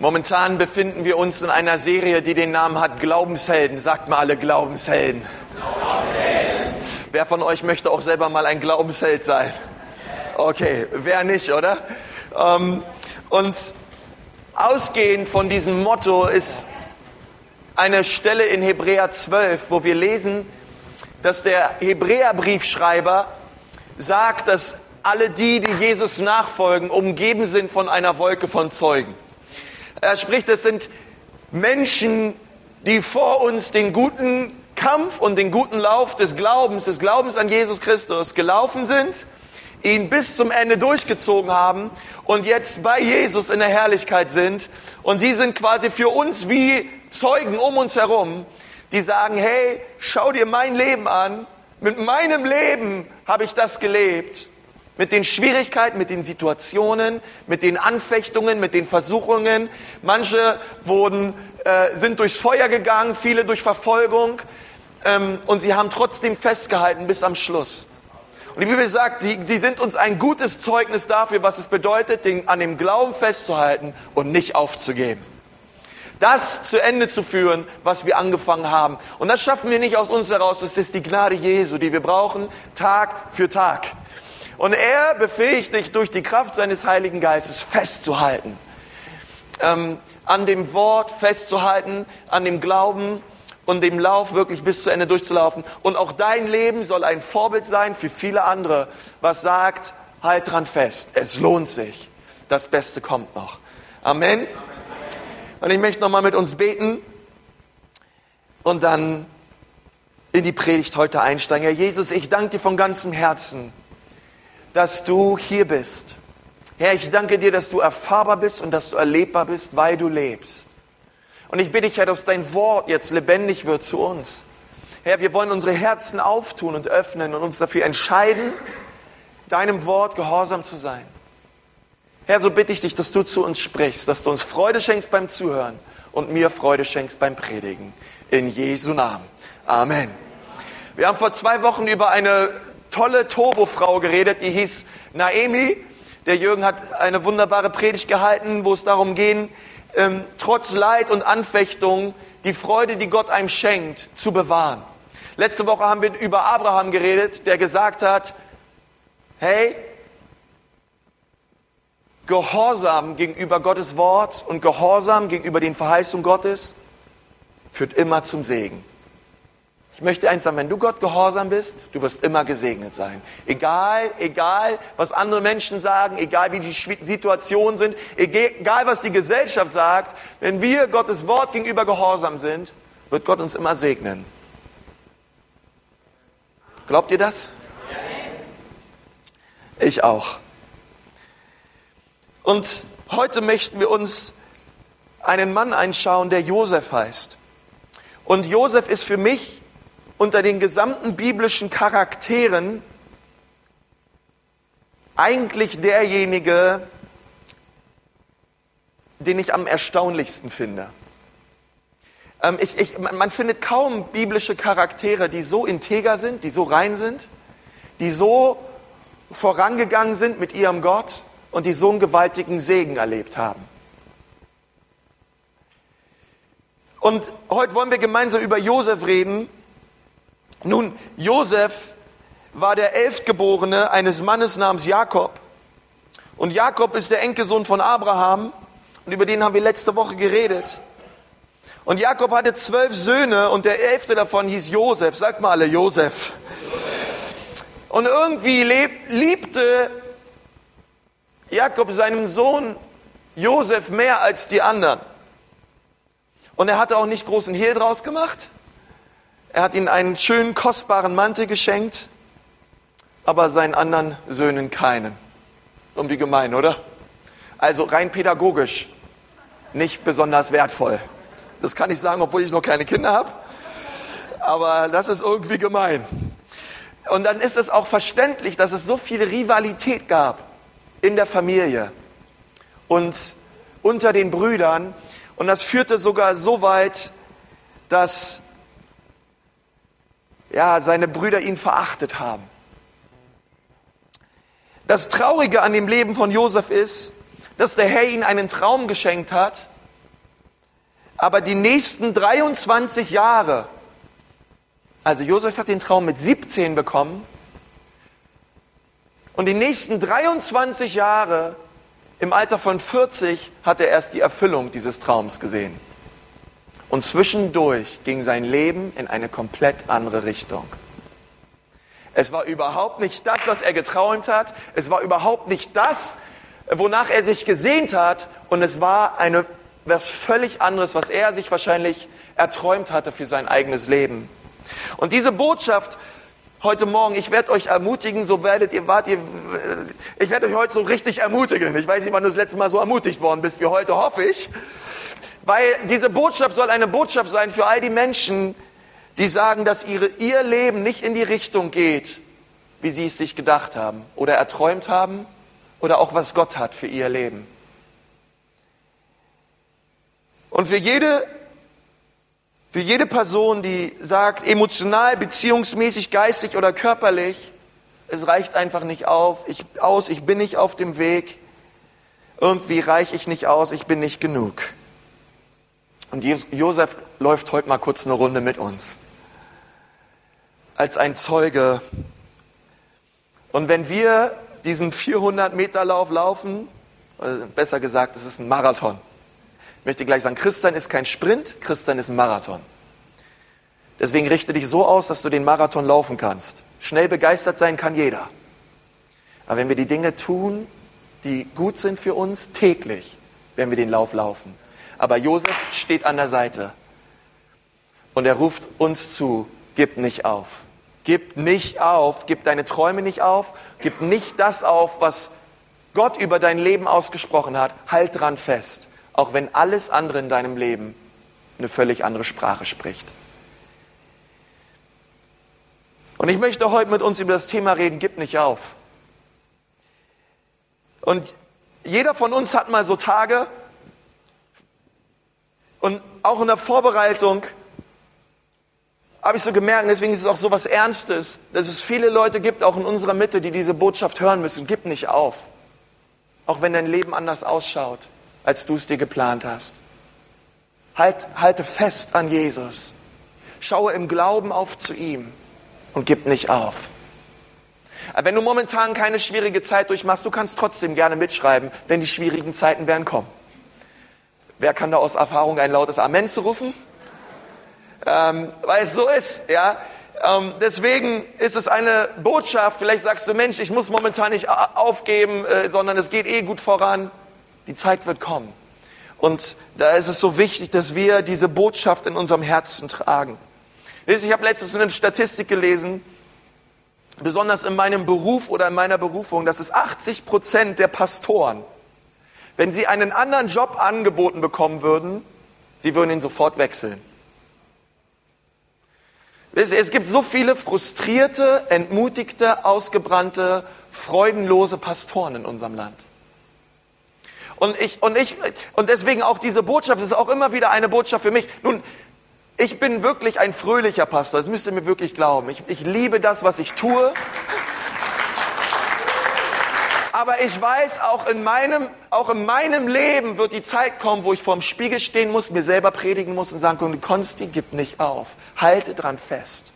Momentan befinden wir uns in einer Serie, die den Namen hat Glaubenshelden. Sagt mal alle Glaubenshelden. Glaubenshelden. Wer von euch möchte auch selber mal ein Glaubensheld sein? Okay, wer nicht, oder? Ähm, und ausgehend von diesem Motto ist eine Stelle in Hebräer 12, wo wir lesen, dass der Hebräerbriefschreiber sagt, dass alle die, die Jesus nachfolgen, umgeben sind von einer Wolke von Zeugen. Er spricht, es sind Menschen, die vor uns den guten Kampf und den guten Lauf des Glaubens, des Glaubens an Jesus Christus gelaufen sind, ihn bis zum Ende durchgezogen haben und jetzt bei Jesus in der Herrlichkeit sind. Und sie sind quasi für uns wie Zeugen um uns herum, die sagen, hey, schau dir mein Leben an. Mit meinem Leben habe ich das gelebt mit den Schwierigkeiten, mit den Situationen, mit den Anfechtungen, mit den Versuchungen. Manche wurden, äh, sind durchs Feuer gegangen, viele durch Verfolgung ähm, und sie haben trotzdem festgehalten bis am Schluss. Und die Bibel sagt, sie, sie sind uns ein gutes Zeugnis dafür, was es bedeutet, den, an dem Glauben festzuhalten und nicht aufzugeben. Das zu Ende zu führen, was wir angefangen haben. Und das schaffen wir nicht aus uns heraus. Das ist die Gnade Jesu, die wir brauchen, Tag für Tag. Und er befähigt dich durch die Kraft seines Heiligen Geistes festzuhalten. Ähm, an dem Wort festzuhalten, an dem Glauben und dem Lauf wirklich bis zu Ende durchzulaufen. Und auch dein Leben soll ein Vorbild sein für viele andere, was sagt, halt dran fest. Es lohnt sich. Das Beste kommt noch. Amen. Und ich möchte nochmal mit uns beten und dann in die Predigt heute einsteigen. Herr Jesus, ich danke dir von ganzem Herzen dass du hier bist. Herr, ich danke dir, dass du erfahrbar bist und dass du erlebbar bist, weil du lebst. Und ich bitte dich, Herr, dass dein Wort jetzt lebendig wird zu uns. Herr, wir wollen unsere Herzen auftun und öffnen und uns dafür entscheiden, deinem Wort gehorsam zu sein. Herr, so bitte ich dich, dass du zu uns sprichst, dass du uns Freude schenkst beim Zuhören und mir Freude schenkst beim Predigen. In Jesu Namen. Amen. Wir haben vor zwei Wochen über eine tolle Turbofrau geredet, die hieß Naemi. Der Jürgen hat eine wunderbare Predigt gehalten, wo es darum ging, ähm, trotz Leid und Anfechtung die Freude, die Gott einem schenkt, zu bewahren. Letzte Woche haben wir über Abraham geredet, der gesagt hat, hey, Gehorsam gegenüber Gottes Wort und Gehorsam gegenüber den Verheißungen Gottes führt immer zum Segen. Ich möchte eins sagen, wenn du Gott gehorsam bist, du wirst immer gesegnet sein. Egal, egal, was andere Menschen sagen, egal wie die Situationen sind, egal was die Gesellschaft sagt, wenn wir Gottes Wort gegenüber gehorsam sind, wird Gott uns immer segnen. Glaubt ihr das? Ich auch. Und heute möchten wir uns einen Mann einschauen, der Josef heißt. Und Josef ist für mich unter den gesamten biblischen Charakteren eigentlich derjenige, den ich am erstaunlichsten finde. Ähm, ich, ich, man findet kaum biblische Charaktere, die so integer sind, die so rein sind, die so vorangegangen sind mit ihrem Gott und die so einen gewaltigen Segen erlebt haben. Und heute wollen wir gemeinsam über Josef reden, nun, Josef war der Elftgeborene eines Mannes namens Jakob. Und Jakob ist der Enkelsohn von Abraham. Und über den haben wir letzte Woche geredet. Und Jakob hatte zwölf Söhne und der elfte davon hieß Josef. Sagt mal alle Josef. Und irgendwie liebte Jakob seinen Sohn Josef mehr als die anderen. Und er hatte auch nicht großen Hehl draus gemacht. Er hat ihnen einen schönen, kostbaren Mantel geschenkt, aber seinen anderen Söhnen keinen. Irgendwie gemein, oder? Also rein pädagogisch nicht besonders wertvoll. Das kann ich sagen, obwohl ich noch keine Kinder habe. Aber das ist irgendwie gemein. Und dann ist es auch verständlich, dass es so viel Rivalität gab in der Familie und unter den Brüdern. Und das führte sogar so weit, dass ja, seine Brüder ihn verachtet haben. Das Traurige an dem Leben von Josef ist, dass der Herr ihm einen Traum geschenkt hat Aber die nächsten 23 Jahre, also Josef hat den Traum mit 17 bekommen, und die nächsten 23 Jahre, im Alter von 40, hat er erst die Erfüllung dieses Traums gesehen. Und zwischendurch ging sein Leben in eine komplett andere Richtung. Es war überhaupt nicht das, was er geträumt hat. Es war überhaupt nicht das, wonach er sich gesehnt hat. Und es war eine, was völlig anderes, was er sich wahrscheinlich erträumt hatte für sein eigenes Leben. Und diese Botschaft heute Morgen, ich werde euch ermutigen, so werdet ihr, wart ihr, ich werde euch heute so richtig ermutigen. Ich weiß nicht, wann du das letzte Mal so ermutigt worden bist wie heute, hoffe ich. Weil diese Botschaft soll eine Botschaft sein für all die Menschen, die sagen, dass ihre, ihr Leben nicht in die Richtung geht, wie sie es sich gedacht haben oder erträumt haben oder auch was Gott hat für ihr Leben. Und für jede, für jede Person, die sagt, emotional, beziehungsmäßig, geistig oder körperlich, es reicht einfach nicht auf, ich, aus, ich bin nicht auf dem Weg, irgendwie reiche ich nicht aus, ich bin nicht genug. Und Josef läuft heute mal kurz eine Runde mit uns. Als ein Zeuge. Und wenn wir diesen 400 Meter Lauf laufen, besser gesagt, es ist ein Marathon. Ich möchte gleich sagen, Christian ist kein Sprint, Christian ist ein Marathon. Deswegen richte dich so aus, dass du den Marathon laufen kannst. Schnell begeistert sein kann jeder. Aber wenn wir die Dinge tun, die gut sind für uns, täglich, werden wir den Lauf laufen. Aber Josef steht an der Seite und er ruft uns zu, gib nicht auf. Gib nicht auf, gib deine Träume nicht auf, gib nicht das auf, was Gott über dein Leben ausgesprochen hat. Halt dran fest, auch wenn alles andere in deinem Leben eine völlig andere Sprache spricht. Und ich möchte heute mit uns über das Thema reden, gib nicht auf. Und jeder von uns hat mal so Tage, und auch in der Vorbereitung habe ich so gemerkt, deswegen ist es auch so was Ernstes, dass es viele Leute gibt, auch in unserer Mitte, die diese Botschaft hören müssen. Gib nicht auf. Auch wenn dein Leben anders ausschaut, als du es dir geplant hast. Halt, halte fest an Jesus. Schaue im Glauben auf zu ihm und gib nicht auf. Wenn du momentan keine schwierige Zeit durchmachst, du kannst trotzdem gerne mitschreiben, denn die schwierigen Zeiten werden kommen. Wer kann da aus Erfahrung ein lautes Amen zurufen? Ähm, weil es so ist, ja. Ähm, deswegen ist es eine Botschaft. Vielleicht sagst du, Mensch, ich muss momentan nicht aufgeben, äh, sondern es geht eh gut voran. Die Zeit wird kommen. Und da ist es so wichtig, dass wir diese Botschaft in unserem Herzen tragen. Ich habe letztens eine Statistik gelesen, besonders in meinem Beruf oder in meiner Berufung, dass es 80 Prozent der Pastoren wenn sie einen anderen Job angeboten bekommen würden, sie würden ihn sofort wechseln. Es gibt so viele frustrierte, entmutigte, ausgebrannte, freudenlose Pastoren in unserem Land. Und ich, und ich, und deswegen auch diese Botschaft ist auch immer wieder eine Botschaft für mich. Nun, ich bin wirklich ein fröhlicher Pastor, das müsst ihr mir wirklich glauben. Ich, ich liebe das, was ich tue aber ich weiß, auch in, meinem, auch in meinem Leben wird die Zeit kommen, wo ich vorm Spiegel stehen muss, mir selber predigen muss und sagen kann, Konsti, gib nicht auf. Halte dran fest.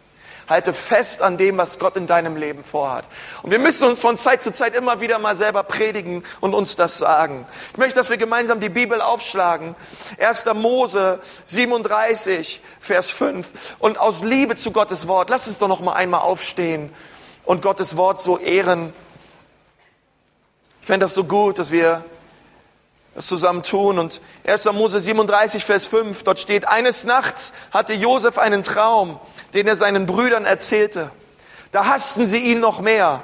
Halte fest an dem, was Gott in deinem Leben vorhat. Und wir müssen uns von Zeit zu Zeit immer wieder mal selber predigen und uns das sagen. Ich möchte, dass wir gemeinsam die Bibel aufschlagen. 1. Mose 37, Vers 5. Und aus Liebe zu Gottes Wort, lass uns doch noch mal einmal aufstehen und Gottes Wort so ehren ich fände das so gut, dass wir das zusammen tun. Und 1. Mose 37, Vers 5, dort steht, eines Nachts hatte Josef einen Traum, den er seinen Brüdern erzählte. Da hassten sie ihn noch mehr.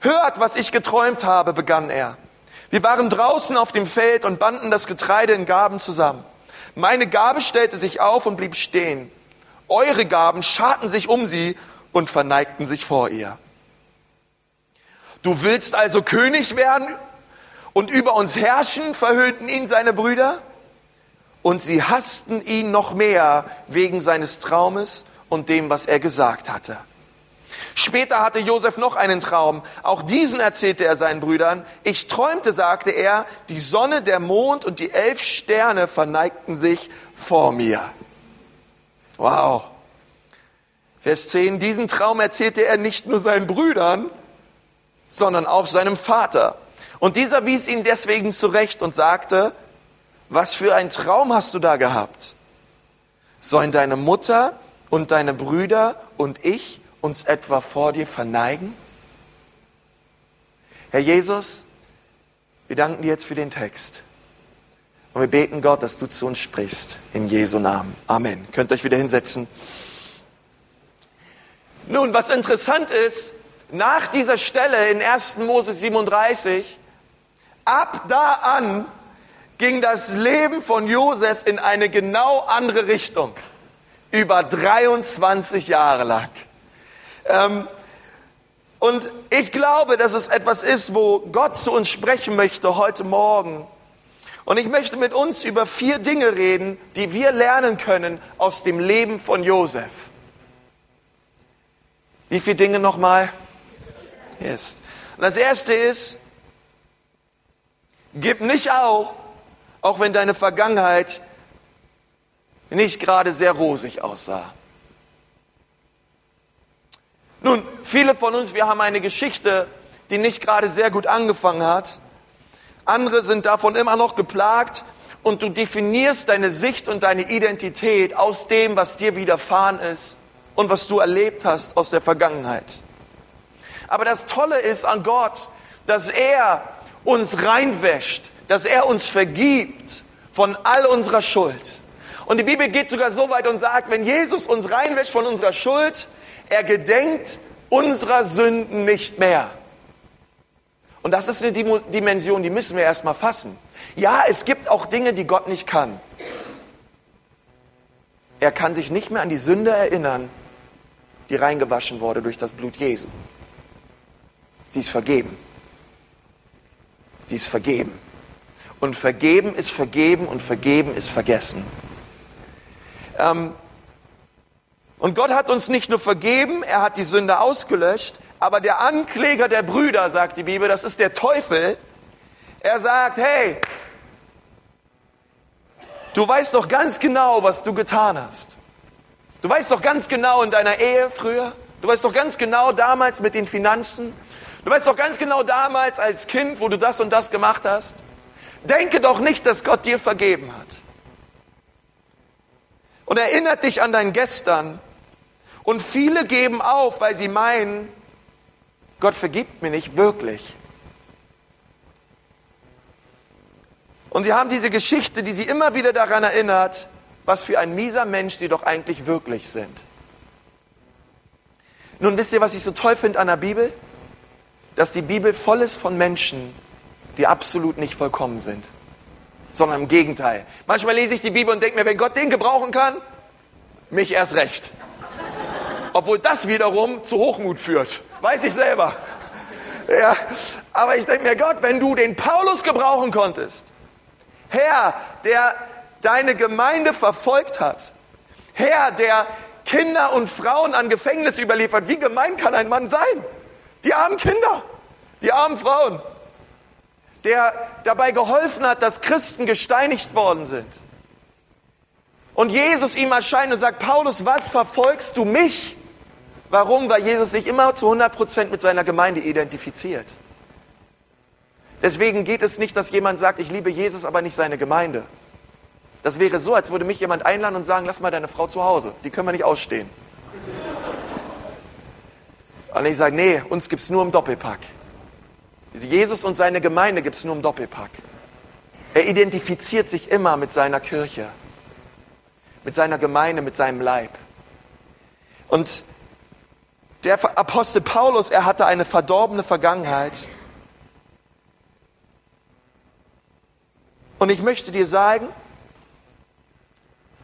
Hört, was ich geträumt habe, begann er. Wir waren draußen auf dem Feld und banden das Getreide in Gaben zusammen. Meine Gabe stellte sich auf und blieb stehen. Eure Gaben scharten sich um sie und verneigten sich vor ihr. Du willst also König werden und über uns herrschen, verhöhnten ihn seine Brüder. Und sie hassten ihn noch mehr wegen seines Traumes und dem, was er gesagt hatte. Später hatte Josef noch einen Traum. Auch diesen erzählte er seinen Brüdern. Ich träumte, sagte er, die Sonne, der Mond und die elf Sterne verneigten sich vor mir. Wow. Vers 10. Diesen Traum erzählte er nicht nur seinen Brüdern, sondern auch seinem Vater. Und dieser wies ihn deswegen zurecht und sagte, was für ein Traum hast du da gehabt? Sollen deine Mutter und deine Brüder und ich uns etwa vor dir verneigen? Herr Jesus, wir danken dir jetzt für den Text. Und wir beten Gott, dass du zu uns sprichst. In Jesu Namen. Amen. Könnt euch wieder hinsetzen. Nun, was interessant ist, nach dieser Stelle in 1. Mose 37, ab da an ging das Leben von Josef in eine genau andere Richtung. Über 23 Jahre lang. Ähm, und ich glaube, dass es etwas ist, wo Gott zu uns sprechen möchte heute Morgen. Und ich möchte mit uns über vier Dinge reden, die wir lernen können aus dem Leben von Josef. Wie viele Dinge nochmal? Yes. Und das erste ist, gib nicht auf, auch wenn deine Vergangenheit nicht gerade sehr rosig aussah. Nun, viele von uns, wir haben eine Geschichte, die nicht gerade sehr gut angefangen hat. Andere sind davon immer noch geplagt und du definierst deine Sicht und deine Identität aus dem, was dir widerfahren ist und was du erlebt hast aus der Vergangenheit. Aber das Tolle ist an Gott, dass er uns reinwäscht, dass er uns vergibt von all unserer Schuld. Und die Bibel geht sogar so weit und sagt, wenn Jesus uns reinwäscht von unserer Schuld, er gedenkt unserer Sünden nicht mehr. Und das ist eine Dimension, die müssen wir erstmal fassen. Ja, es gibt auch Dinge, die Gott nicht kann. Er kann sich nicht mehr an die Sünde erinnern, die reingewaschen wurde durch das Blut Jesu. Sie ist vergeben. Sie ist vergeben. Und vergeben ist vergeben und vergeben ist vergessen. Ähm, und Gott hat uns nicht nur vergeben, er hat die Sünde ausgelöscht, aber der Ankläger der Brüder, sagt die Bibel, das ist der Teufel, er sagt, hey, du weißt doch ganz genau, was du getan hast. Du weißt doch ganz genau in deiner Ehe früher, du weißt doch ganz genau damals mit den Finanzen, du weißt doch ganz genau damals als Kind, wo du das und das gemacht hast. Denke doch nicht, dass Gott dir vergeben hat. Und erinnert dich an dein Gestern und viele geben auf, weil sie meinen, Gott vergibt mir nicht wirklich. Und sie haben diese Geschichte, die sie immer wieder daran erinnert, was für ein mieser Mensch sie doch eigentlich wirklich sind. Nun wisst ihr, was ich so toll finde an der Bibel? Dass die Bibel voll ist von Menschen, die absolut nicht vollkommen sind, sondern im Gegenteil. Manchmal lese ich die Bibel und denke mir, wenn Gott den gebrauchen kann, mich erst recht. Obwohl das wiederum zu Hochmut führt. Weiß ich selber. Ja, aber ich denke mir, Gott, wenn du den Paulus gebrauchen konntest, Herr, der deine Gemeinde verfolgt hat, Herr, der Kinder und Frauen an Gefängnis überliefert, wie gemein kann ein Mann sein? Die armen Kinder, die armen Frauen, der dabei geholfen hat, dass Christen gesteinigt worden sind. Und Jesus ihm erscheint und sagt, Paulus, was verfolgst du mich? Warum? Weil Jesus sich immer zu 100 Prozent mit seiner Gemeinde identifiziert. Deswegen geht es nicht, dass jemand sagt, ich liebe Jesus, aber nicht seine Gemeinde. Das wäre so, als würde mich jemand einladen und sagen, lass mal deine Frau zu Hause, die können wir nicht ausstehen. Und ich sage, nee, uns gibt es nur im Doppelpack. Jesus und seine Gemeinde gibt es nur im Doppelpack. Er identifiziert sich immer mit seiner Kirche, mit seiner Gemeinde, mit seinem Leib. Und der Apostel Paulus, er hatte eine verdorbene Vergangenheit. Und ich möchte dir sagen,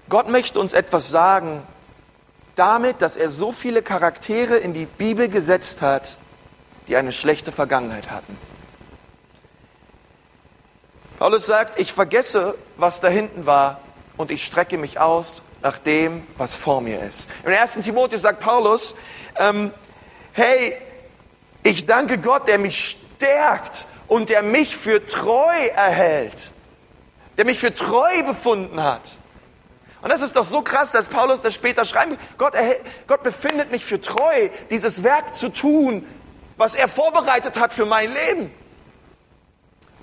Gott möchte uns etwas sagen, damit, dass er so viele Charaktere in die Bibel gesetzt hat, die eine schlechte Vergangenheit hatten. Paulus sagt, ich vergesse, was da hinten war und ich strecke mich aus nach dem, was vor mir ist. Im 1. Timotheus sagt Paulus, ähm, hey, ich danke Gott, der mich stärkt und der mich für treu erhält, der mich für treu befunden hat. Und das ist doch so krass, dass Paulus das später schreibt. Gott, Gott befindet mich für treu, dieses Werk zu tun, was er vorbereitet hat für mein Leben.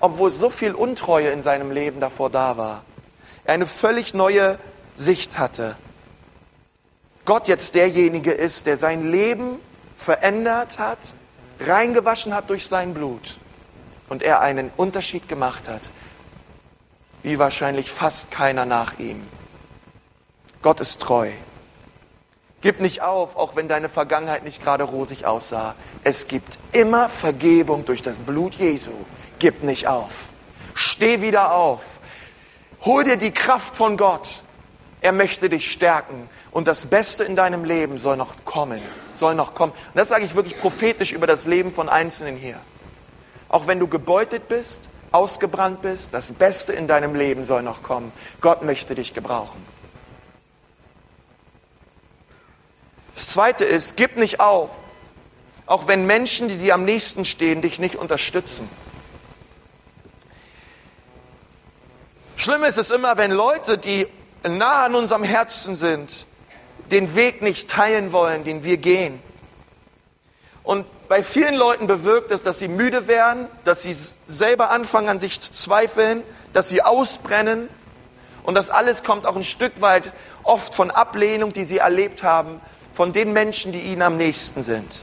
Obwohl so viel Untreue in seinem Leben davor da war. Er eine völlig neue Sicht hatte. Gott jetzt derjenige ist, der sein Leben verändert hat, reingewaschen hat durch sein Blut und er einen Unterschied gemacht hat, wie wahrscheinlich fast keiner nach ihm. Gott ist treu. Gib nicht auf, auch wenn deine Vergangenheit nicht gerade rosig aussah. Es gibt immer Vergebung durch das Blut Jesu. Gib nicht auf. Steh wieder auf. Hol dir die Kraft von Gott. Er möchte dich stärken. Und das Beste in deinem Leben soll noch kommen. Soll noch kommen. Und das sage ich wirklich prophetisch über das Leben von Einzelnen hier. Auch wenn du gebeutet bist, ausgebrannt bist, das Beste in deinem Leben soll noch kommen. Gott möchte dich gebrauchen. Das Zweite ist, gib nicht auf, auch wenn Menschen, die dir am nächsten stehen, dich nicht unterstützen. Schlimm ist es immer, wenn Leute, die nah an unserem Herzen sind, den Weg nicht teilen wollen, den wir gehen. Und bei vielen Leuten bewirkt es, dass sie müde werden, dass sie selber anfangen an sich zu zweifeln, dass sie ausbrennen. Und das alles kommt auch ein Stück weit oft von Ablehnung, die sie erlebt haben, von den Menschen, die ihnen am nächsten sind.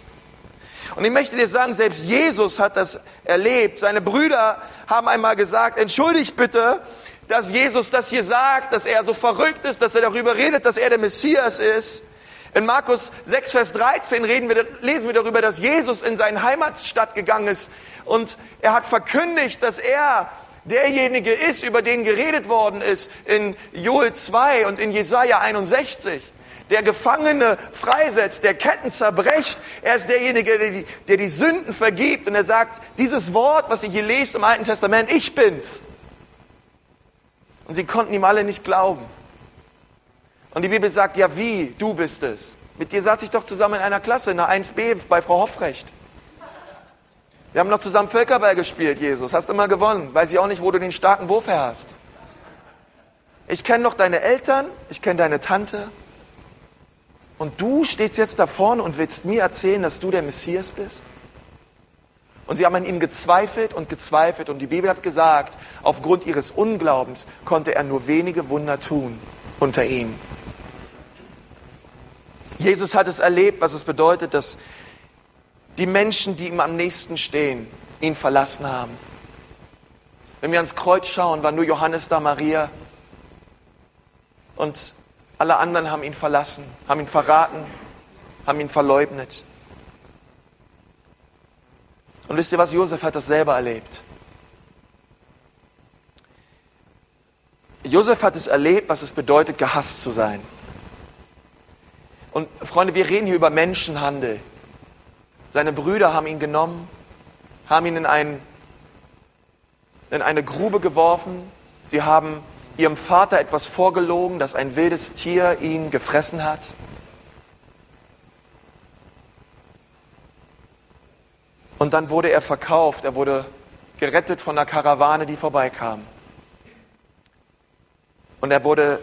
Und ich möchte dir sagen, selbst Jesus hat das erlebt. Seine Brüder haben einmal gesagt, entschuldigt bitte, dass Jesus das hier sagt, dass er so verrückt ist, dass er darüber redet, dass er der Messias ist. In Markus 6, Vers 13 reden wir, lesen wir darüber, dass Jesus in seine Heimatstadt gegangen ist und er hat verkündigt, dass er derjenige ist, über den geredet worden ist in Joel 2 und in Jesaja 61 der Gefangene freisetzt, der Ketten zerbrecht. Er ist derjenige, der die, der die Sünden vergibt. Und er sagt, dieses Wort, was ihr hier lest im Alten Testament, ich bin's. Und sie konnten ihm alle nicht glauben. Und die Bibel sagt, ja wie, du bist es. Mit dir saß ich doch zusammen in einer Klasse, in der 1b bei Frau Hoffrecht. Wir haben noch zusammen Völkerball gespielt, Jesus. Hast immer gewonnen. Weiß ich auch nicht, wo du den starken Wurf her hast. Ich kenne noch deine Eltern, ich kenne deine Tante, und du stehst jetzt da vorne und willst mir erzählen, dass du der Messias bist? Und sie haben an ihm gezweifelt und gezweifelt. Und die Bibel hat gesagt, aufgrund ihres Unglaubens konnte er nur wenige Wunder tun unter ihnen. Jesus hat es erlebt, was es bedeutet, dass die Menschen, die ihm am nächsten stehen, ihn verlassen haben. Wenn wir ans Kreuz schauen, war nur Johannes da, Maria. Und alle anderen haben ihn verlassen, haben ihn verraten, haben ihn verleugnet. Und wisst ihr was? Josef hat das selber erlebt. Josef hat es erlebt, was es bedeutet, gehasst zu sein. Und Freunde, wir reden hier über Menschenhandel. Seine Brüder haben ihn genommen, haben ihn in, ein, in eine Grube geworfen. Sie haben ihrem Vater etwas vorgelogen, dass ein wildes Tier ihn gefressen hat? Und dann wurde er verkauft, er wurde gerettet von einer Karawane, die vorbeikam. Und er wurde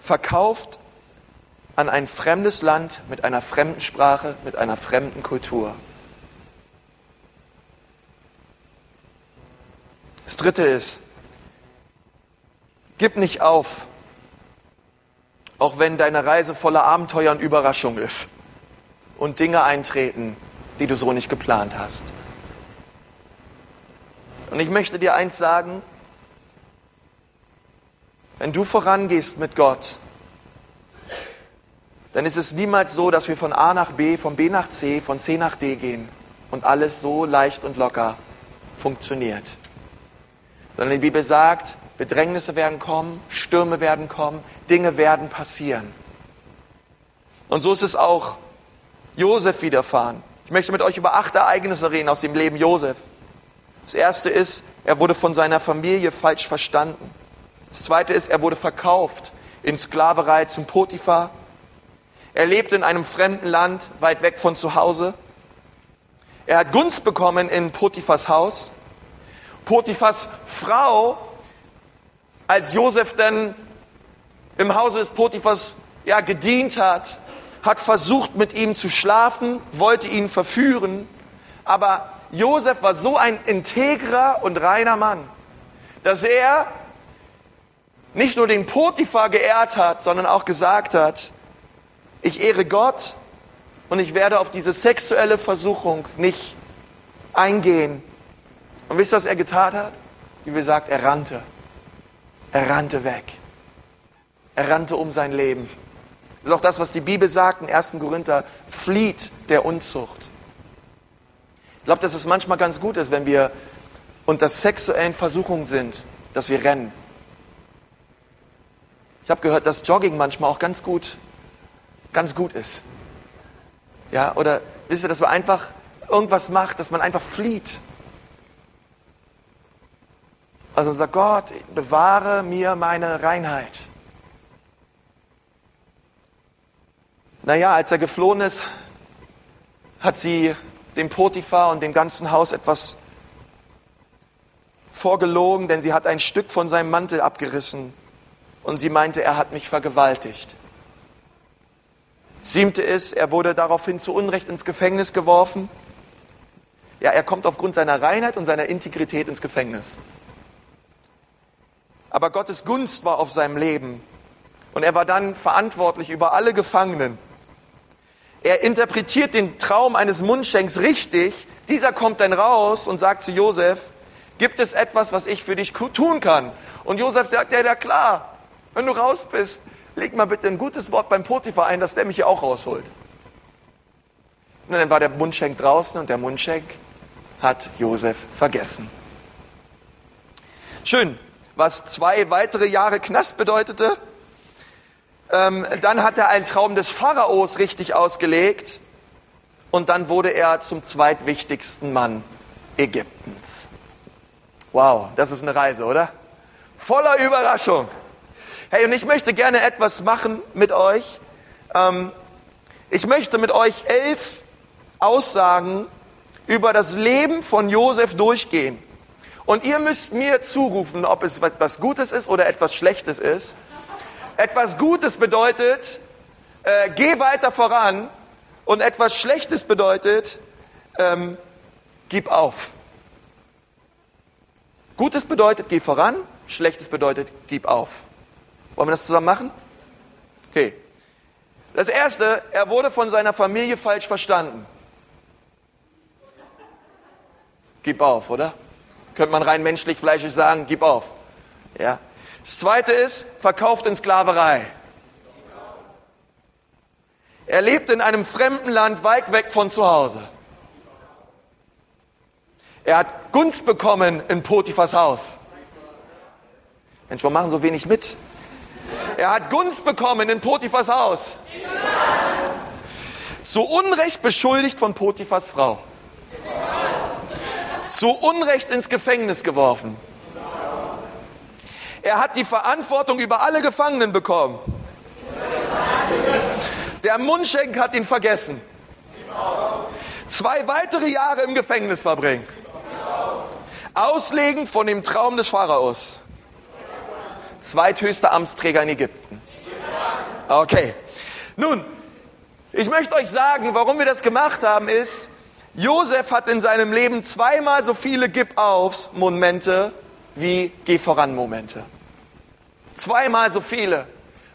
verkauft an ein fremdes Land mit einer fremden Sprache, mit einer fremden Kultur. Das Dritte ist, Gib nicht auf, auch wenn deine Reise voller Abenteuer und Überraschung ist und Dinge eintreten, die du so nicht geplant hast. Und ich möchte dir eins sagen, wenn du vorangehst mit Gott, dann ist es niemals so, dass wir von A nach B, von B nach C, von C nach D gehen und alles so leicht und locker funktioniert. Sondern die Bibel sagt, Bedrängnisse werden kommen, Stürme werden kommen, Dinge werden passieren. Und so ist es auch Josef widerfahren. Ich möchte mit euch über acht Ereignisse reden aus dem Leben Josef. Das erste ist, er wurde von seiner Familie falsch verstanden. Das zweite ist, er wurde verkauft in Sklaverei zum Potiphar. Er lebt in einem fremden Land, weit weg von zu Hause. Er hat Gunst bekommen in Potiphas Haus. Potiphas Frau, als Josef dann im Hause des Potiphas ja, gedient hat, hat versucht, mit ihm zu schlafen, wollte ihn verführen. Aber Josef war so ein integrer und reiner Mann, dass er nicht nur den Potiphar geehrt hat, sondern auch gesagt hat, ich ehre Gott und ich werde auf diese sexuelle Versuchung nicht eingehen. Und wisst ihr, was er getan hat? Wie gesagt, er rannte. Er rannte weg. Er rannte um sein Leben. Das ist auch das, was die Bibel sagt in 1. Korinther, flieht der Unzucht. Ich glaube, dass es manchmal ganz gut ist, wenn wir unter sexuellen Versuchungen sind, dass wir rennen. Ich habe gehört, dass Jogging manchmal auch ganz gut ganz gut ist. Ja, oder wisst ihr, dass man einfach irgendwas macht, dass man einfach flieht. Also sagt Gott, bewahre mir meine Reinheit. Naja, als er geflohen ist, hat sie dem Potiphar und dem ganzen Haus etwas vorgelogen, denn sie hat ein Stück von seinem Mantel abgerissen und sie meinte, er hat mich vergewaltigt. Siebte ist, er wurde daraufhin zu Unrecht ins Gefängnis geworfen. Ja, er kommt aufgrund seiner Reinheit und seiner Integrität ins Gefängnis. Aber Gottes Gunst war auf seinem Leben und er war dann verantwortlich über alle Gefangenen. Er interpretiert den Traum eines Mundschenks richtig. Dieser kommt dann raus und sagt zu Josef, gibt es etwas, was ich für dich tun kann? Und Josef sagt, ja, ja klar, wenn du raus bist, leg mal bitte ein gutes Wort beim Potiphar ein, dass der mich hier auch rausholt. Und dann war der Mundschenk draußen und der Mundschenk hat Josef vergessen. Schön, was zwei weitere Jahre Knast bedeutete. Ähm, dann hat er einen Traum des Pharaos richtig ausgelegt und dann wurde er zum zweitwichtigsten Mann Ägyptens. Wow, das ist eine Reise, oder? Voller Überraschung. Hey, und ich möchte gerne etwas machen mit euch. Ähm, ich möchte mit euch elf Aussagen über das Leben von Josef durchgehen. Und ihr müsst mir zurufen, ob es was Gutes ist oder etwas Schlechtes ist. Etwas Gutes bedeutet, äh, geh weiter voran. Und etwas Schlechtes bedeutet, ähm, gib auf. Gutes bedeutet, geh voran. Schlechtes bedeutet, gib auf. Wollen wir das zusammen machen? Okay. Das erste, er wurde von seiner Familie falsch verstanden. Gib auf, oder? Könnte man rein menschlich fleischig sagen, gib auf. Ja. Das zweite ist, verkauft in Sklaverei. Er lebt in einem fremden Land weit weg von zu Hause. Er hat Gunst bekommen in Potiphas Haus. Mensch, warum machen so wenig mit? Er hat Gunst bekommen in Potiphas Haus. Zu Unrecht beschuldigt von Potiphas Frau. Zu Unrecht ins Gefängnis geworfen. Er hat die Verantwortung über alle Gefangenen bekommen. Der Mundschenk hat ihn vergessen. Zwei weitere Jahre im Gefängnis verbringen. Auslegen von dem Traum des Pharaos zweithöchster Amtsträger in Ägypten. Okay. Nun, ich möchte euch sagen, warum wir das gemacht haben, ist, Josef hat in seinem Leben zweimal so viele Gib-Aufs-Momente wie Geh-voran-Momente. Zweimal so viele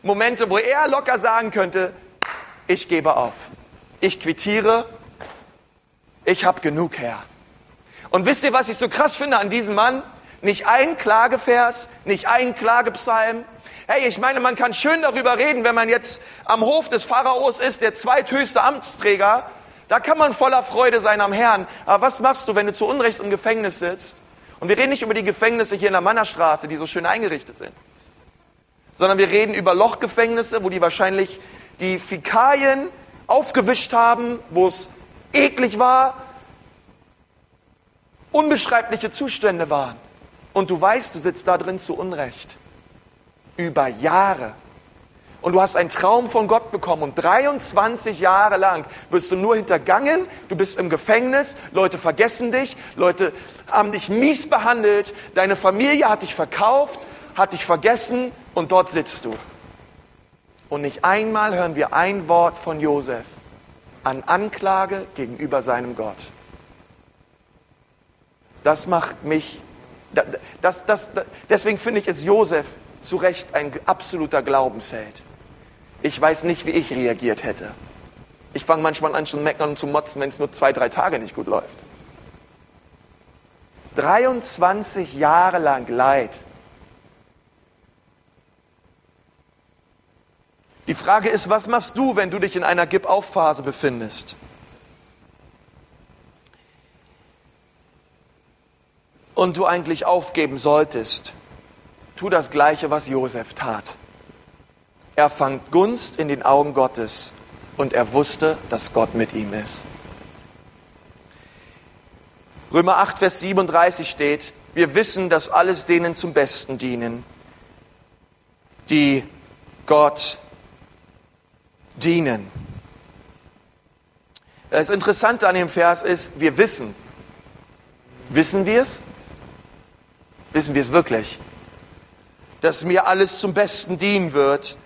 Momente, wo er locker sagen könnte, ich gebe auf, ich quittiere, ich habe genug Herr. Und wisst ihr, was ich so krass finde an diesem Mann? Nicht ein Klagevers, nicht ein Klagepsalm. Hey, ich meine, man kann schön darüber reden, wenn man jetzt am Hof des Pharaos ist, der zweithöchste Amtsträger. Da kann man voller Freude sein am Herrn. Aber was machst du, wenn du zu Unrecht im Gefängnis sitzt? Und wir reden nicht über die Gefängnisse hier in der Mannerstraße, die so schön eingerichtet sind, sondern wir reden über Lochgefängnisse, wo die wahrscheinlich die Fäkalien aufgewischt haben, wo es eklig war, unbeschreibliche Zustände waren. Und du weißt, du sitzt da drin zu Unrecht. Über Jahre. Und du hast einen Traum von Gott bekommen und 23 Jahre lang wirst du nur hintergangen, du bist im Gefängnis, Leute vergessen dich, Leute haben dich mies behandelt, deine Familie hat dich verkauft, hat dich vergessen und dort sitzt du. Und nicht einmal hören wir ein Wort von Josef an Anklage gegenüber seinem Gott. Das macht mich, das, das, das, deswegen finde ich es Josef zu Recht ein absoluter Glaubensheld. Ich weiß nicht, wie ich reagiert hätte. Ich fange manchmal an zu meckern und zu motzen, wenn es nur zwei, drei Tage nicht gut läuft. 23 Jahre lang Leid. Die Frage ist, was machst du, wenn du dich in einer Gib-auf-Phase befindest? Und du eigentlich aufgeben solltest. Tu das Gleiche, was Josef tat. Er fand Gunst in den Augen Gottes und er wusste, dass Gott mit ihm ist. Römer 8, Vers 37 steht, wir wissen, dass alles denen zum Besten dienen, die Gott dienen. Das Interessante an dem Vers ist, wir wissen. Wissen wir es? Wissen wir es wirklich? Dass mir alles zum Besten dienen wird,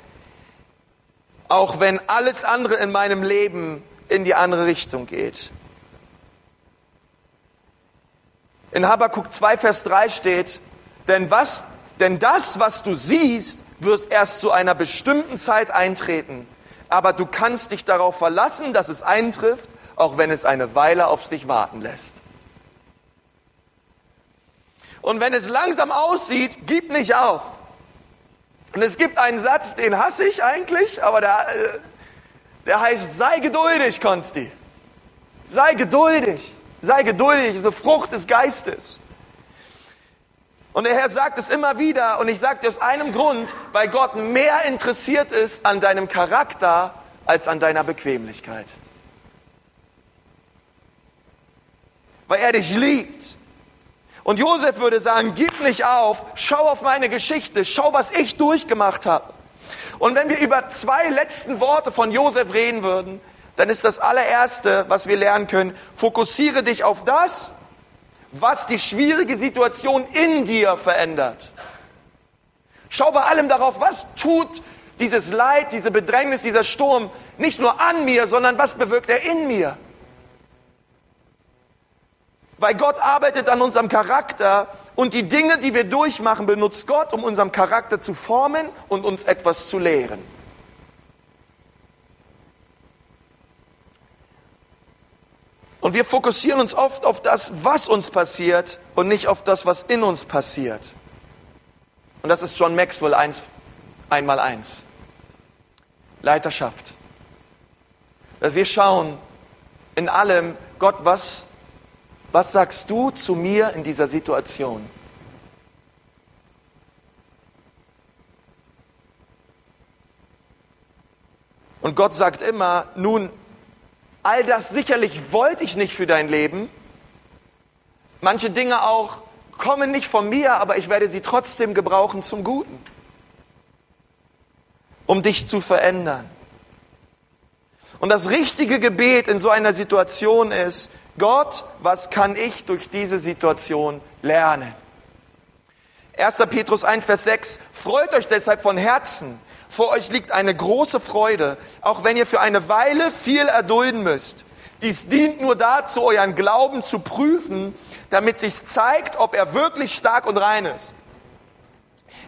auch wenn alles andere in meinem Leben in die andere Richtung geht. In Habakkuk 2, Vers 3 steht, denn was, denn das, was du siehst, wird erst zu einer bestimmten Zeit eintreten. Aber du kannst dich darauf verlassen, dass es eintrifft, auch wenn es eine Weile auf sich warten lässt. Und wenn es langsam aussieht, gib nicht auf. Und es gibt einen Satz, den hasse ich eigentlich, aber der, äh, der heißt, sei geduldig, Konsti. Sei geduldig. Sei geduldig, eine Frucht des Geistes. Und der Herr sagt es immer wieder, und ich sage dir aus einem Grund, weil Gott mehr interessiert ist an deinem Charakter als an deiner Bequemlichkeit. Weil er dich liebt. Und Josef würde sagen, gib nicht auf, schau auf meine Geschichte, schau, was ich durchgemacht habe. Und wenn wir über zwei letzten Worte von Josef reden würden, dann ist das allererste, was wir lernen können, fokussiere dich auf das, was die schwierige Situation in dir verändert. Schau bei allem darauf, was tut dieses Leid, diese Bedrängnis, dieser Sturm nicht nur an mir, sondern was bewirkt er in mir. Weil Gott arbeitet an unserem Charakter und die Dinge, die wir durchmachen, benutzt Gott, um unseren Charakter zu formen und uns etwas zu lehren. Und wir fokussieren uns oft auf das, was uns passiert und nicht auf das, was in uns passiert. Und das ist John Maxwell eins, einmal eins. Leiterschaft. Dass wir schauen in allem, Gott, was was sagst du zu mir in dieser Situation? Und Gott sagt immer, nun, all das sicherlich wollte ich nicht für dein Leben. Manche Dinge auch kommen nicht von mir, aber ich werde sie trotzdem gebrauchen zum Guten, um dich zu verändern. Und das richtige Gebet in so einer Situation ist, Gott, was kann ich durch diese Situation lernen? 1. Petrus 1, Vers 6, freut euch deshalb von Herzen. Vor euch liegt eine große Freude, auch wenn ihr für eine Weile viel erdulden müsst. Dies dient nur dazu, euren Glauben zu prüfen, damit sich zeigt, ob er wirklich stark und rein ist.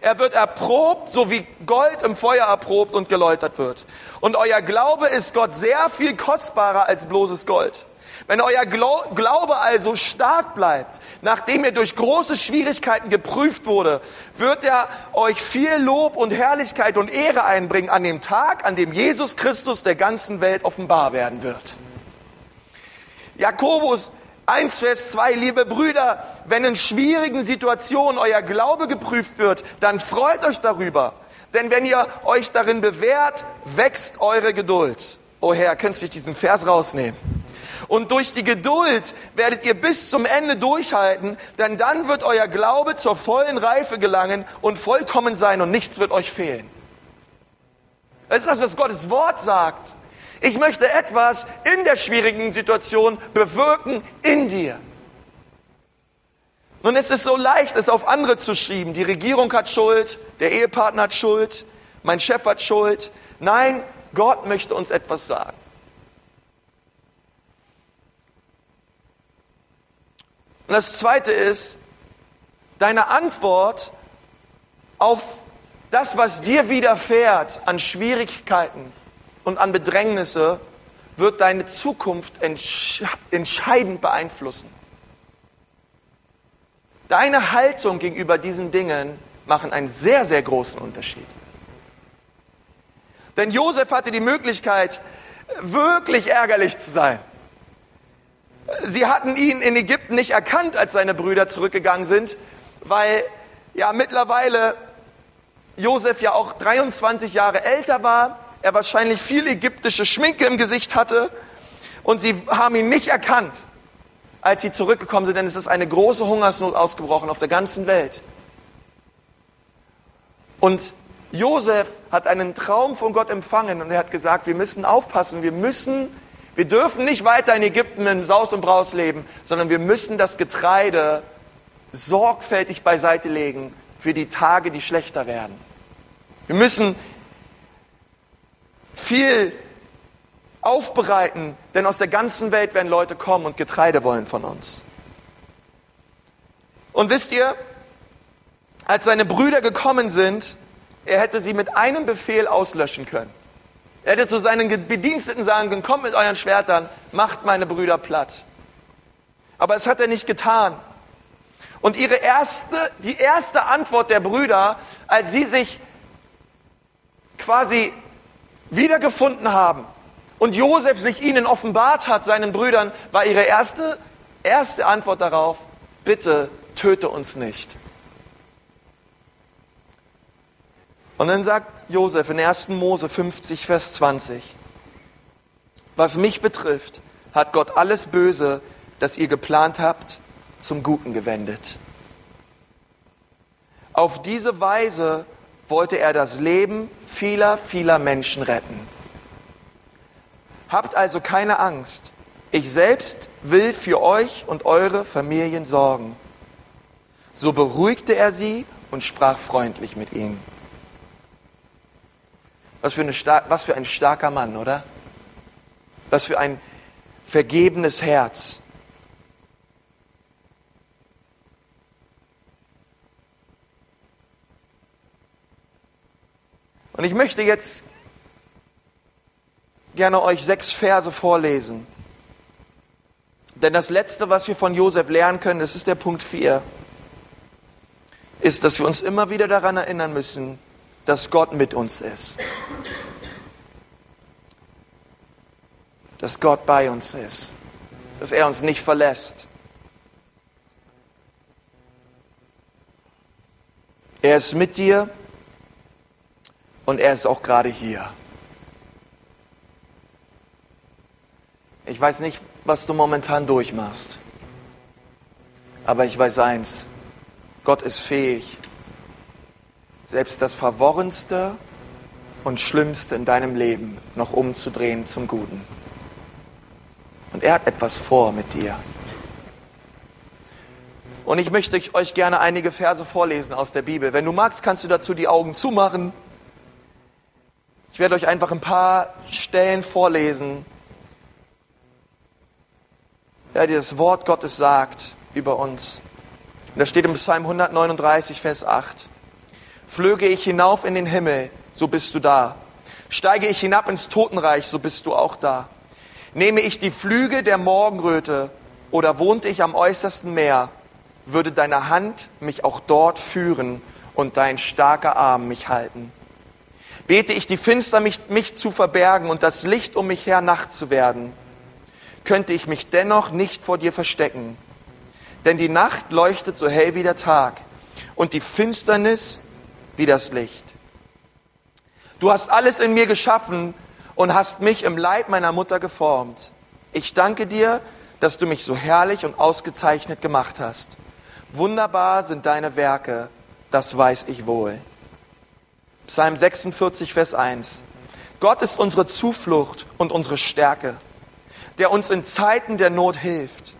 Er wird erprobt, so wie Gold im Feuer erprobt und geläutert wird. Und euer Glaube ist Gott sehr viel kostbarer als bloßes Gold. Wenn euer Glaube also stark bleibt, nachdem ihr durch große Schwierigkeiten geprüft wurde, wird er euch viel Lob und Herrlichkeit und Ehre einbringen an dem Tag, an dem Jesus Christus der ganzen Welt offenbar werden wird. Jakobus 1, Vers 2, liebe Brüder, wenn in schwierigen Situationen euer Glaube geprüft wird, dann freut euch darüber. Denn wenn ihr euch darin bewährt, wächst eure Geduld. Oh Herr, könntest du diesen Vers rausnehmen? Und durch die Geduld werdet ihr bis zum Ende durchhalten, denn dann wird euer Glaube zur vollen Reife gelangen und vollkommen sein und nichts wird euch fehlen. Das ist das, was Gottes Wort sagt. Ich möchte etwas in der schwierigen Situation bewirken in dir. Nun ist es so leicht, es auf andere zu schieben. Die Regierung hat Schuld, der Ehepartner hat Schuld, mein Chef hat Schuld. Nein, Gott möchte uns etwas sagen. Und das Zweite ist, deine Antwort auf das, was dir widerfährt an Schwierigkeiten und an Bedrängnisse, wird deine Zukunft entscheidend beeinflussen. Deine Haltung gegenüber diesen Dingen machen einen sehr, sehr großen Unterschied. Denn Josef hatte die Möglichkeit, wirklich ärgerlich zu sein. Sie hatten ihn in Ägypten nicht erkannt, als seine Brüder zurückgegangen sind, weil ja mittlerweile Josef ja auch 23 Jahre älter war, er wahrscheinlich viel ägyptische Schminke im Gesicht hatte und sie haben ihn nicht erkannt, als sie zurückgekommen sind, denn es ist eine große Hungersnot ausgebrochen auf der ganzen Welt. Und Josef hat einen Traum von Gott empfangen und er hat gesagt, wir müssen aufpassen, wir müssen, wir dürfen nicht weiter in Ägypten in Saus und Braus leben, sondern wir müssen das Getreide sorgfältig beiseite legen für die Tage, die schlechter werden. Wir müssen viel aufbereiten, denn aus der ganzen Welt werden Leute kommen und Getreide wollen von uns. Und wisst ihr, als seine Brüder gekommen sind, er hätte sie mit einem Befehl auslöschen können. Er hätte zu seinen Bediensteten sagen können, kommt mit euren Schwertern, macht meine Brüder platt. Aber es hat er nicht getan. Und ihre erste, die erste Antwort der Brüder, als sie sich quasi wiedergefunden haben und Josef sich ihnen offenbart hat, seinen Brüdern, war ihre erste, erste Antwort darauf, bitte töte uns nicht. Und dann sagt Josef in 1. Mose 50, Vers 20, was mich betrifft, hat Gott alles Böse, das ihr geplant habt, zum Guten gewendet. Auf diese Weise wollte er das Leben vieler, vieler Menschen retten. Habt also keine Angst. Ich selbst will für euch und eure Familien sorgen. So beruhigte er sie und sprach freundlich mit ihnen. Was für, was für ein starker Mann, oder? Was für ein vergebenes Herz. Und ich möchte jetzt gerne euch sechs Verse vorlesen. Denn das Letzte, was wir von Josef lernen können, das ist der Punkt 4, ist, dass wir uns immer wieder daran erinnern müssen, dass Gott mit uns ist. Dass Gott bei uns ist. Dass er uns nicht verlässt. Er ist mit dir und er ist auch gerade hier. Ich weiß nicht, was du momentan durchmachst. Aber ich weiß eins, Gott ist fähig, selbst das Verworrenste und Schlimmste in deinem Leben noch umzudrehen zum Guten. Und er hat etwas vor mit dir. Und ich möchte euch gerne einige Verse vorlesen aus der Bibel. Wenn du magst, kannst du dazu die Augen zumachen. Ich werde euch einfach ein paar Stellen vorlesen, ja, die das Wort Gottes sagt über uns. Und da steht im Psalm 139, Vers 8. Flöge ich hinauf in den Himmel, so bist du da. Steige ich hinab ins Totenreich, so bist du auch da. Nehme ich die Flüge der Morgenröte oder wohnte ich am äußersten Meer, würde deine Hand mich auch dort führen und dein starker Arm mich halten. Bete ich die Finster, mich, mich zu verbergen und das Licht um mich her Nacht zu werden, könnte ich mich dennoch nicht vor dir verstecken. Denn die Nacht leuchtet so hell wie der Tag und die Finsternis wie das Licht. Du hast alles in mir geschaffen und hast mich im Leib meiner Mutter geformt. Ich danke dir, dass du mich so herrlich und ausgezeichnet gemacht hast. Wunderbar sind deine Werke, das weiß ich wohl. Psalm 46, Vers 1. Gott ist unsere Zuflucht und unsere Stärke, der uns in Zeiten der Not hilft.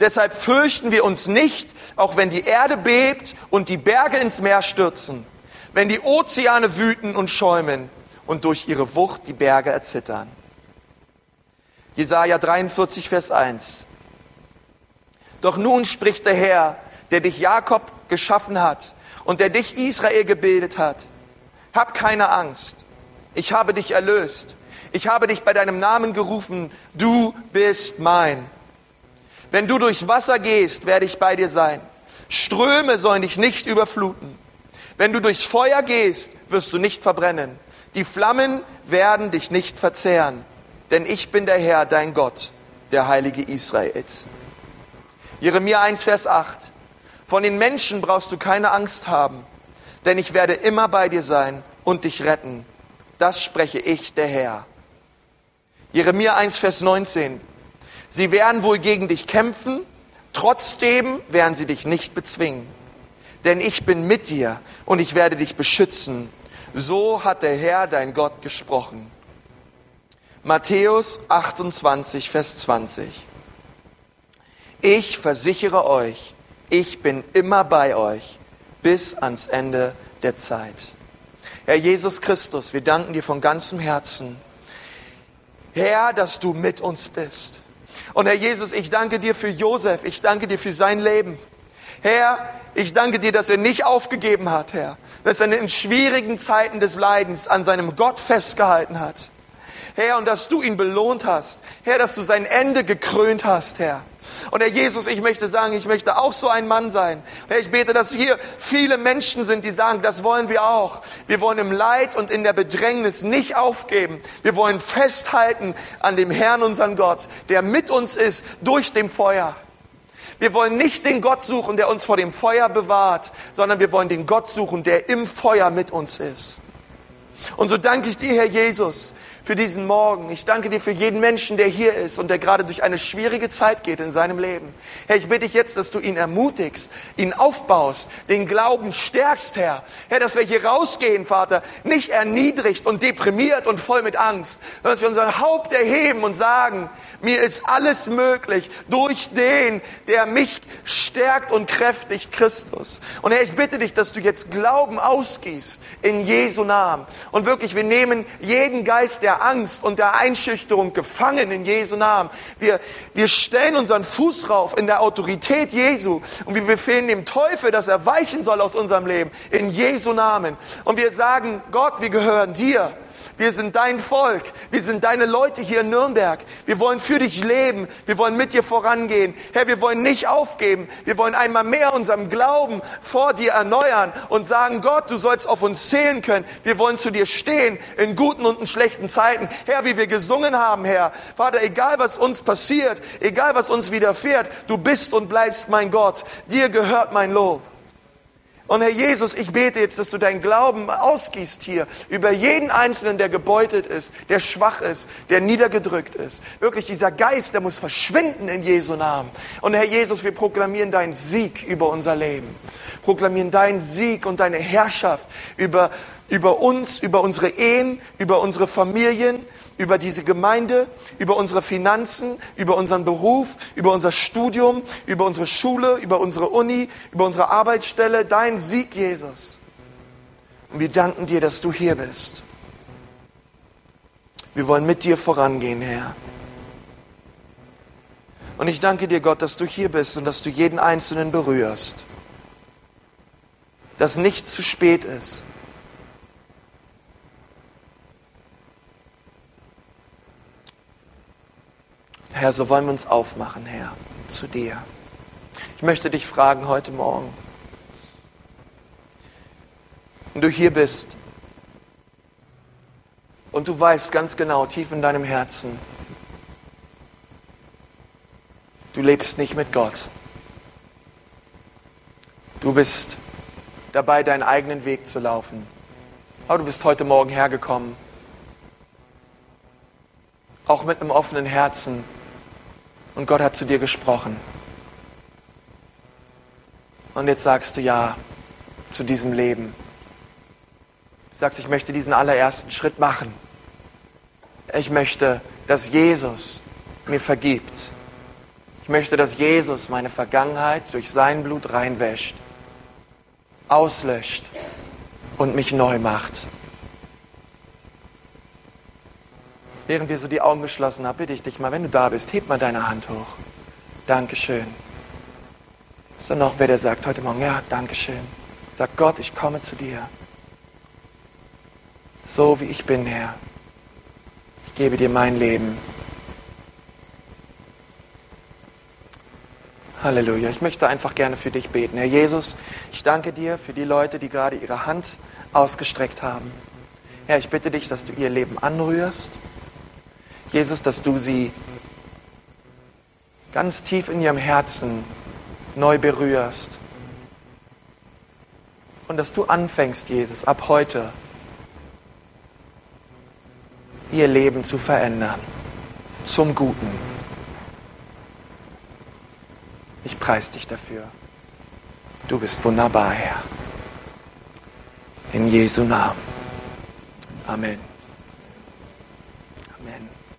Deshalb fürchten wir uns nicht, auch wenn die Erde bebt und die Berge ins Meer stürzen, wenn die Ozeane wüten und schäumen und durch ihre Wucht die Berge erzittern. Jesaja 43, Vers 1. Doch nun spricht der Herr, der dich Jakob geschaffen hat und der dich Israel gebildet hat. Hab keine Angst. Ich habe dich erlöst. Ich habe dich bei deinem Namen gerufen. Du bist mein. Wenn du durchs Wasser gehst, werde ich bei dir sein. Ströme sollen dich nicht überfluten. Wenn du durchs Feuer gehst, wirst du nicht verbrennen. Die Flammen werden dich nicht verzehren. Denn ich bin der Herr, dein Gott, der Heilige Israels. Jeremia 1, Vers 8. Von den Menschen brauchst du keine Angst haben, denn ich werde immer bei dir sein und dich retten. Das spreche ich, der Herr. Jeremia 1, Vers 19. Sie werden wohl gegen dich kämpfen, trotzdem werden sie dich nicht bezwingen. Denn ich bin mit dir und ich werde dich beschützen. So hat der Herr, dein Gott, gesprochen. Matthäus 28, Vers 20. Ich versichere euch, ich bin immer bei euch bis ans Ende der Zeit. Herr Jesus Christus, wir danken dir von ganzem Herzen. Herr, dass du mit uns bist. Und Herr Jesus, ich danke dir für Josef, ich danke dir für sein Leben. Herr, ich danke dir, dass er nicht aufgegeben hat, Herr, dass er in schwierigen Zeiten des Leidens an seinem Gott festgehalten hat. Herr, und dass du ihn belohnt hast. Herr, dass du sein Ende gekrönt hast, Herr. Und Herr Jesus, ich möchte sagen, ich möchte auch so ein Mann sein. Herr, ich bete, dass hier viele Menschen sind, die sagen, das wollen wir auch. Wir wollen im Leid und in der Bedrängnis nicht aufgeben. Wir wollen festhalten an dem Herrn, unseren Gott, der mit uns ist durch dem Feuer. Wir wollen nicht den Gott suchen, der uns vor dem Feuer bewahrt, sondern wir wollen den Gott suchen, der im Feuer mit uns ist. Und so danke ich dir, Herr Jesus, für diesen Morgen. Ich danke dir für jeden Menschen, der hier ist und der gerade durch eine schwierige Zeit geht in seinem Leben. Herr, ich bitte dich jetzt, dass du ihn ermutigst, ihn aufbaust, den Glauben stärkst, Herr. Herr, dass wir hier rausgehen, Vater, nicht erniedrigt und deprimiert und voll mit Angst, sondern dass wir unser Haupt erheben und sagen, mir ist alles möglich durch den, der mich stärkt und kräftigt, Christus. Und Herr, ich bitte dich, dass du jetzt Glauben ausgießt in Jesu Namen. Und wirklich, wir nehmen jeden Geist der Angst und der Einschüchterung gefangen in Jesu Namen. Wir, wir stellen unseren Fuß rauf in der Autorität Jesu und wir befehlen dem Teufel, dass er weichen soll aus unserem Leben in Jesu Namen. Und wir sagen, Gott, wir gehören dir. Wir sind dein Volk. Wir sind deine Leute hier in Nürnberg. Wir wollen für dich leben. Wir wollen mit dir vorangehen. Herr, wir wollen nicht aufgeben. Wir wollen einmal mehr unseren Glauben vor dir erneuern und sagen, Gott, du sollst auf uns zählen können. Wir wollen zu dir stehen in guten und in schlechten Zeiten. Herr, wie wir gesungen haben, Herr. Vater, egal was uns passiert, egal was uns widerfährt, du bist und bleibst mein Gott. Dir gehört mein Lob. Und Herr Jesus, ich bete jetzt, dass du deinen Glauben ausgießt hier über jeden Einzelnen, der gebeutelt ist, der schwach ist, der niedergedrückt ist. Wirklich, dieser Geist, der muss verschwinden in Jesu Namen. Und Herr Jesus, wir proklamieren deinen Sieg über unser Leben. Proklamieren deinen Sieg und deine Herrschaft über, über uns, über unsere Ehen, über unsere Familien, über diese Gemeinde, über unsere Finanzen, über unseren Beruf, über unser Studium, über unsere Schule, über unsere Uni, über unsere Arbeitsstelle. Dein Sieg, Jesus. Und wir danken dir, dass du hier bist. Wir wollen mit dir vorangehen, Herr. Und ich danke dir, Gott, dass du hier bist und dass du jeden Einzelnen berührst. Dass nichts zu spät ist Herr, so wollen wir uns aufmachen, Herr, zu dir. Ich möchte dich fragen heute Morgen, wenn du hier bist und du weißt ganz genau, tief in deinem Herzen, du lebst nicht mit Gott. Du bist dabei, deinen eigenen Weg zu laufen. Aber du bist heute Morgen hergekommen, auch mit einem offenen Herzen und Gott hat zu dir gesprochen. Und jetzt sagst du ja zu diesem Leben. Du sagst, ich möchte diesen allerersten Schritt machen. Ich möchte, dass Jesus mir vergibt. Ich möchte, dass Jesus meine Vergangenheit durch sein Blut reinwäscht, auslöscht und mich neu macht. Während wir so die Augen geschlossen haben, bitte ich dich mal, wenn du da bist, heb mal deine Hand hoch. Dankeschön. Ist da noch wer, der sagt heute Morgen, ja, Dankeschön. Sag Gott, ich komme zu dir. So wie ich bin, Herr. Ich gebe dir mein Leben. Halleluja. Ich möchte einfach gerne für dich beten. Herr Jesus, ich danke dir für die Leute, die gerade ihre Hand ausgestreckt haben. Herr, ich bitte dich, dass du ihr Leben anrührst. Jesus, dass du sie ganz tief in ihrem Herzen neu berührst. Und dass du anfängst, Jesus, ab heute ihr Leben zu verändern zum Guten. Ich preise dich dafür. Du bist wunderbar, Herr. In Jesu Namen. Amen.